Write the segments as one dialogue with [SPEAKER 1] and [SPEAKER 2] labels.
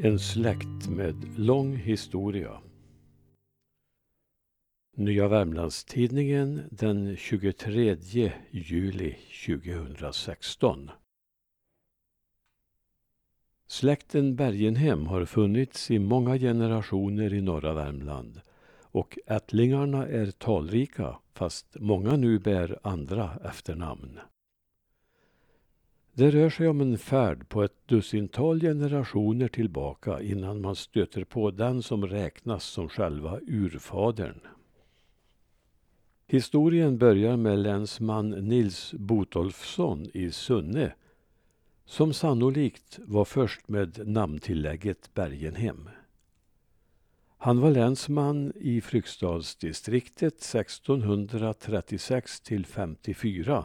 [SPEAKER 1] En släkt med lång historia. Nya Värmlandstidningen den 23 juli 2016. Släkten Bergenhem har funnits i många generationer i norra Värmland och ättlingarna är talrika fast många nu bär andra efternamn. Det rör sig om en färd på ett dussintal generationer tillbaka innan man stöter på den som räknas som själva urfadern. Historien börjar med länsman Nils Botolfsson i Sunne som sannolikt var först med namntillägget Bergenhem. Han var länsman i Fryksdalsdistriktet 1636 till 54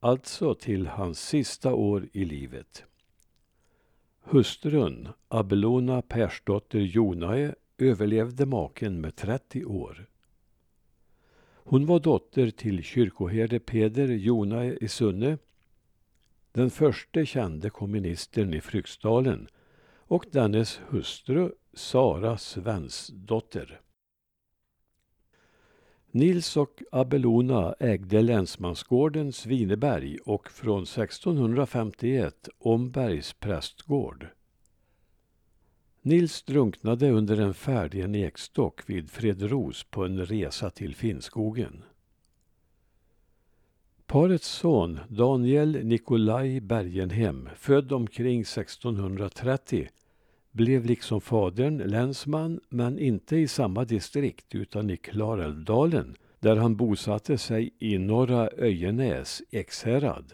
[SPEAKER 1] alltså till hans sista år i livet. Hustrun, Abelona Persdotter Jonae, överlevde maken med 30 år. Hon var dotter till kyrkoherde Peder Jonae i Sunne, den första kände kommunisten i Fryksdalen och dennes hustru Sara Svensdotter. Nils och Abelona ägde länsmansgården Svineberg och från 1651 Ombergs prästgård. Nils drunknade under en färd i en ekstock vid Fredros på en resa till Finnskogen. Parets son Daniel Nikolaj Bergenhem, född omkring 1630, blev liksom fadern länsman men inte i samma distrikt utan i Klarälvdalen där han bosatte sig i Norra Öjenäs, Ekshärad.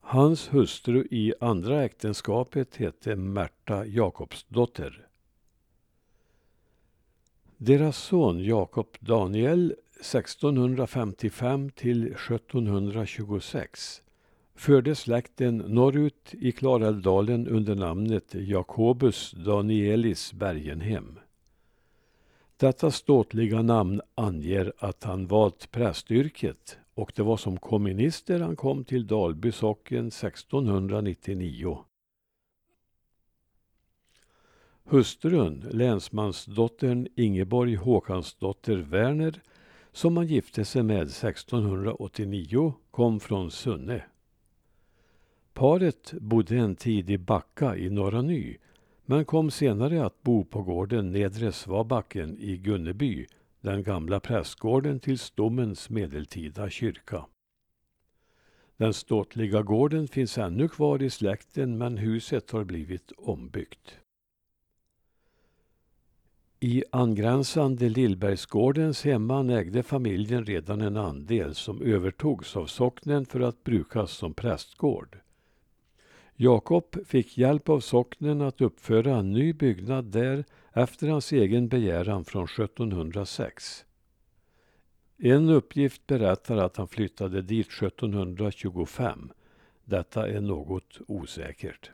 [SPEAKER 1] Hans hustru i andra äktenskapet hette Märta Jakobsdotter. Deras son Jakob Daniel 1655 till 1726 förde släkten norrut i Klarälvdalen under namnet Jakobus Danielis Bergenhem. Detta ståtliga namn anger att han valt prästyrket och det var som kommunister han kom till Dalby socken 1699. Hustrun, länsmansdottern Ingeborg Håkansdotter Werner, som han gifte sig med 1689, kom från Sunne. Paret bodde en tid i Backa i Norra Ny men kom senare att bo på gården Nedre Svabacken i Gunneby, den gamla prästgården till Stommens medeltida kyrka. Den ståtliga gården finns ännu kvar i släkten men huset har blivit ombyggt. I angränsande Lillbergsgårdens hemman ägde familjen redan en andel som övertogs av socknen för att brukas som prästgård. Jakob fick hjälp av socknen att uppföra en ny byggnad där efter hans egen begäran från 1706. En uppgift berättar att han flyttade dit 1725. Detta är något osäkert.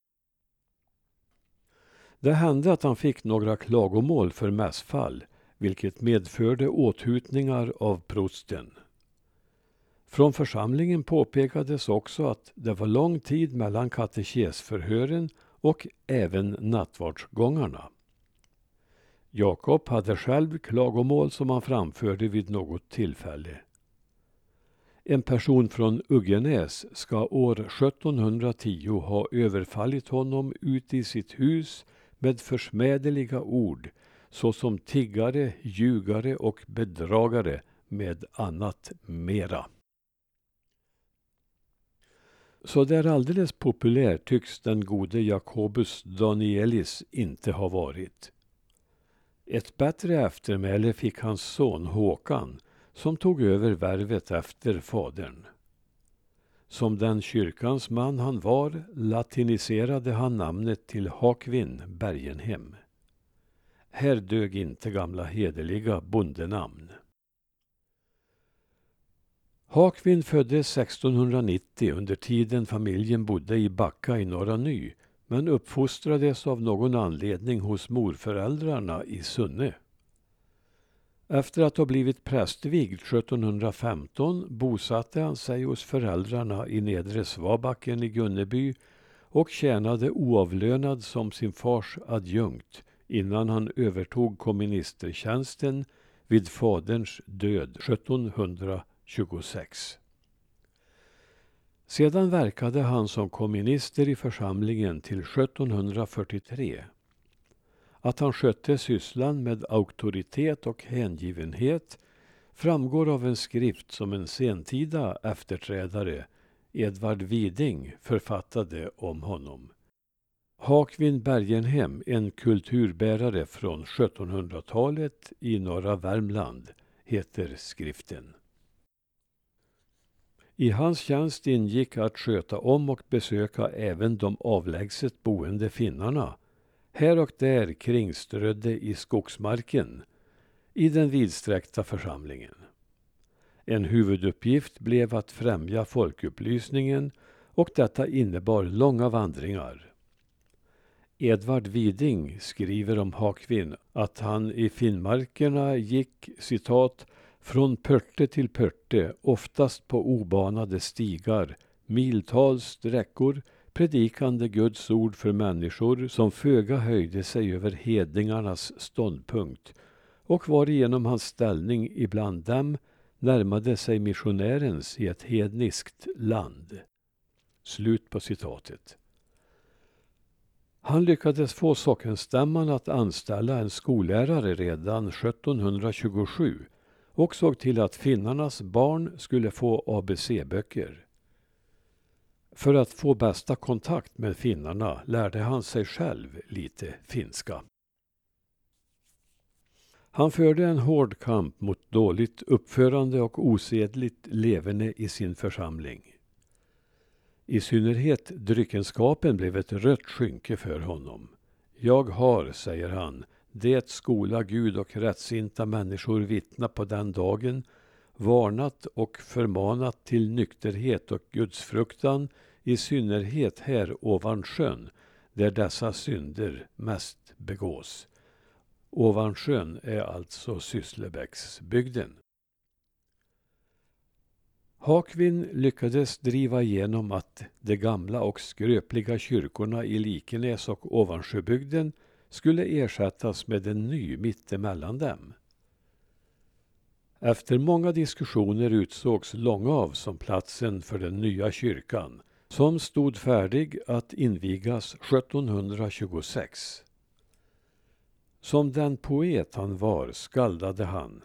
[SPEAKER 1] Det hände att han fick några klagomål för mässfall, vilket medförde åthutningar av prosten. Från församlingen påpekades också att det var lång tid mellan katekesförhören och även nattvardsgångarna. Jakob hade själv klagomål som han framförde vid något tillfälle. En person från Uggenäs ska år 1710 ha överfallit honom ute i sitt hus med försmädliga ord såsom tiggare, ljugare och bedragare med annat mera. Så där alldeles populär tycks den gode Jakobus Danielis inte ha varit. Ett bättre eftermäle fick hans son Håkan som tog över värvet efter fadern. Som den kyrkans man han var latiniserade han namnet till Hakvin Bergenhem. Här dög inte gamla hederliga bondenamn. Hakvin föddes 1690 under tiden familjen bodde i Backa i Norra Ny men uppfostrades av någon anledning hos morföräldrarna i Sunne. Efter att ha blivit prästvigd 1715 bosatte han sig hos föräldrarna i Nedre Svabacken i Gunneby och tjänade oavlönad som sin fars adjunkt innan han övertog komministertjänsten vid faderns död 26. Sedan verkade han som komminister i församlingen till 1743. Att han skötte sysslan med auktoritet och hängivenhet framgår av en skrift som en sentida efterträdare, Edvard Widing, författade om honom. Hakvin Bergenhem, en kulturbärare från 1700-talet i norra Värmland, heter skriften. I hans tjänst ingick att sköta om och besöka även de avlägset boende finnarna, här och där kringströdde i skogsmarken, i den vidsträckta församlingen. En huvuduppgift blev att främja folkupplysningen och detta innebar långa vandringar. Edvard Widing skriver om Hakvin att han i Finnmarkerna gick citat från pörte till pörte, oftast på obanade stigar, miltals sträckor, predikande Guds ord för människor som föga höjde sig över hedningarnas ståndpunkt och varigenom hans ställning ibland dem närmade sig missionärens i ett hedniskt land. Slut på citatet. Han lyckades få sockenstämman att anställa en skollärare redan 1727 och såg till att finnarnas barn skulle få ABC-böcker. För att få bästa kontakt med finnarna lärde han sig själv lite finska. Han förde en hård kamp mot dåligt uppförande och osedligt leverne i sin församling. I synnerhet dryckenskapen blev ett rött skynke för honom. Jag har, säger han, det skola Gud och rättsinta människor vittna på den dagen, varnat och förmanat till nykterhet och gudsfruktan, i synnerhet här ovan sjön, där dessa synder mest begås. Ovansjön är alltså Sysslebäcksbygden. Hakvin lyckades driva igenom att de gamla och skröpliga kyrkorna i Likenäs och Ovansjöbygden skulle ersättas med en ny mittemellan dem. Efter många diskussioner utsågs Långav som platsen för den nya kyrkan som stod färdig att invigas 1726. Som den poet han var skaldade han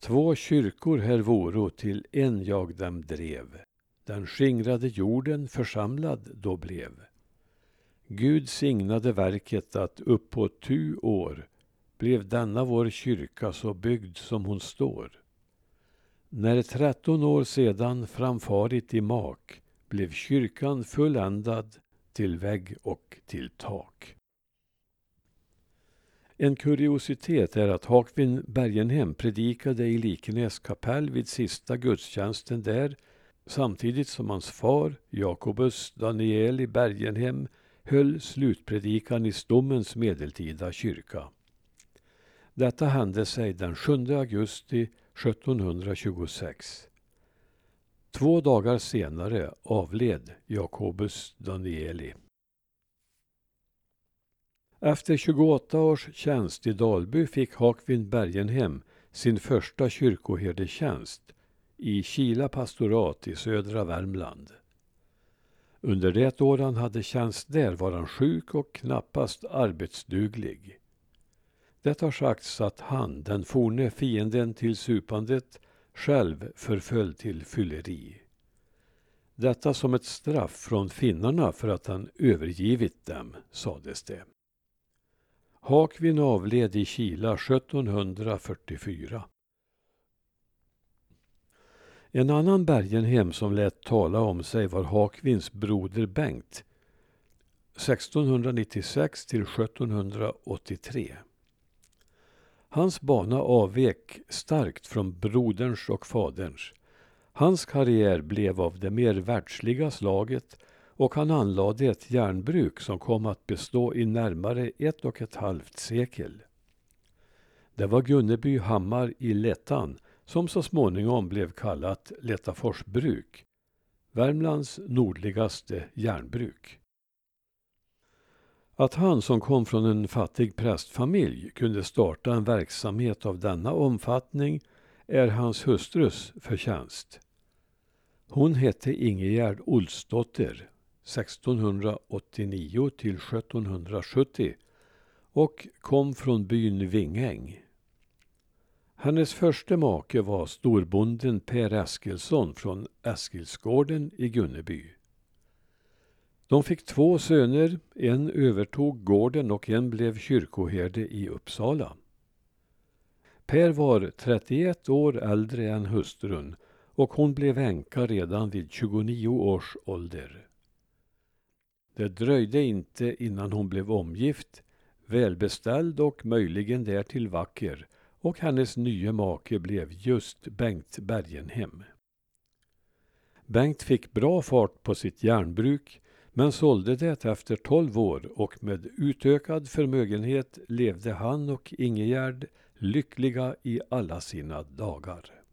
[SPEAKER 1] Två kyrkor här voro till en jag dem drev. Den skingrade jorden församlad då blev. Gud signade verket att uppåt tu år blev denna vår kyrka så byggd som hon står. När tretton år sedan framfarit i mak blev kyrkan fulländad till vägg och till tak. En kuriositet är att Hakvin Bergenhem predikade i Likenäs kapell vid sista gudstjänsten där samtidigt som hans far, Jakobus Danieli Bergenhem, höll slutpredikan i Stommens medeltida kyrka. Detta hände sig den 7 augusti 1726. Två dagar senare avled Jakobus Danieli. Efter 28 års tjänst i Dalby fick Hakvin Bergenhem sin första kyrkoherdetjänst i Kila pastorat i södra Värmland. Under det år han hade tjänst där var han sjuk och knappast arbetsduglig. Det har sagts att han, den forne fienden till supandet, själv förföll till fylleri. Detta som ett straff från finnarna för att han övergivit dem, sades det. Hakvin avled i Kila 1744. En annan Bergenhem som lät tala om sig var Hakvins broder Bengt 1696 till 1783. Hans bana avvek starkt från broderns och faderns. Hans karriär blev av det mer världsliga slaget och han anlade ett järnbruk som kom att bestå i närmare ett och ett halvt sekel. Det var Gunneby hammar i Lettan som så småningom blev kallat Letafors bruk, Värmlands nordligaste järnbruk. Att han som kom från en fattig prästfamilj kunde starta en verksamhet av denna omfattning är hans hustrus förtjänst. Hon hette Ingegerd Olsdotter 1689 till 1770 och kom från byn Vingäng. Hennes första make var storbonden Per Eskilsson från Eskilsgården i Gunneby. De fick två söner, en övertog gården och en blev kyrkoherde i Uppsala. Per var 31 år äldre än hustrun och hon blev änka redan vid 29 års ålder. Det dröjde inte innan hon blev omgift, välbeställd och möjligen därtill vacker och hennes nya make blev just Bengt Bergenhem. Bengt fick bra fart på sitt järnbruk men sålde det efter tolv år och med utökad förmögenhet levde han och Ingegärd lyckliga i alla sina dagar.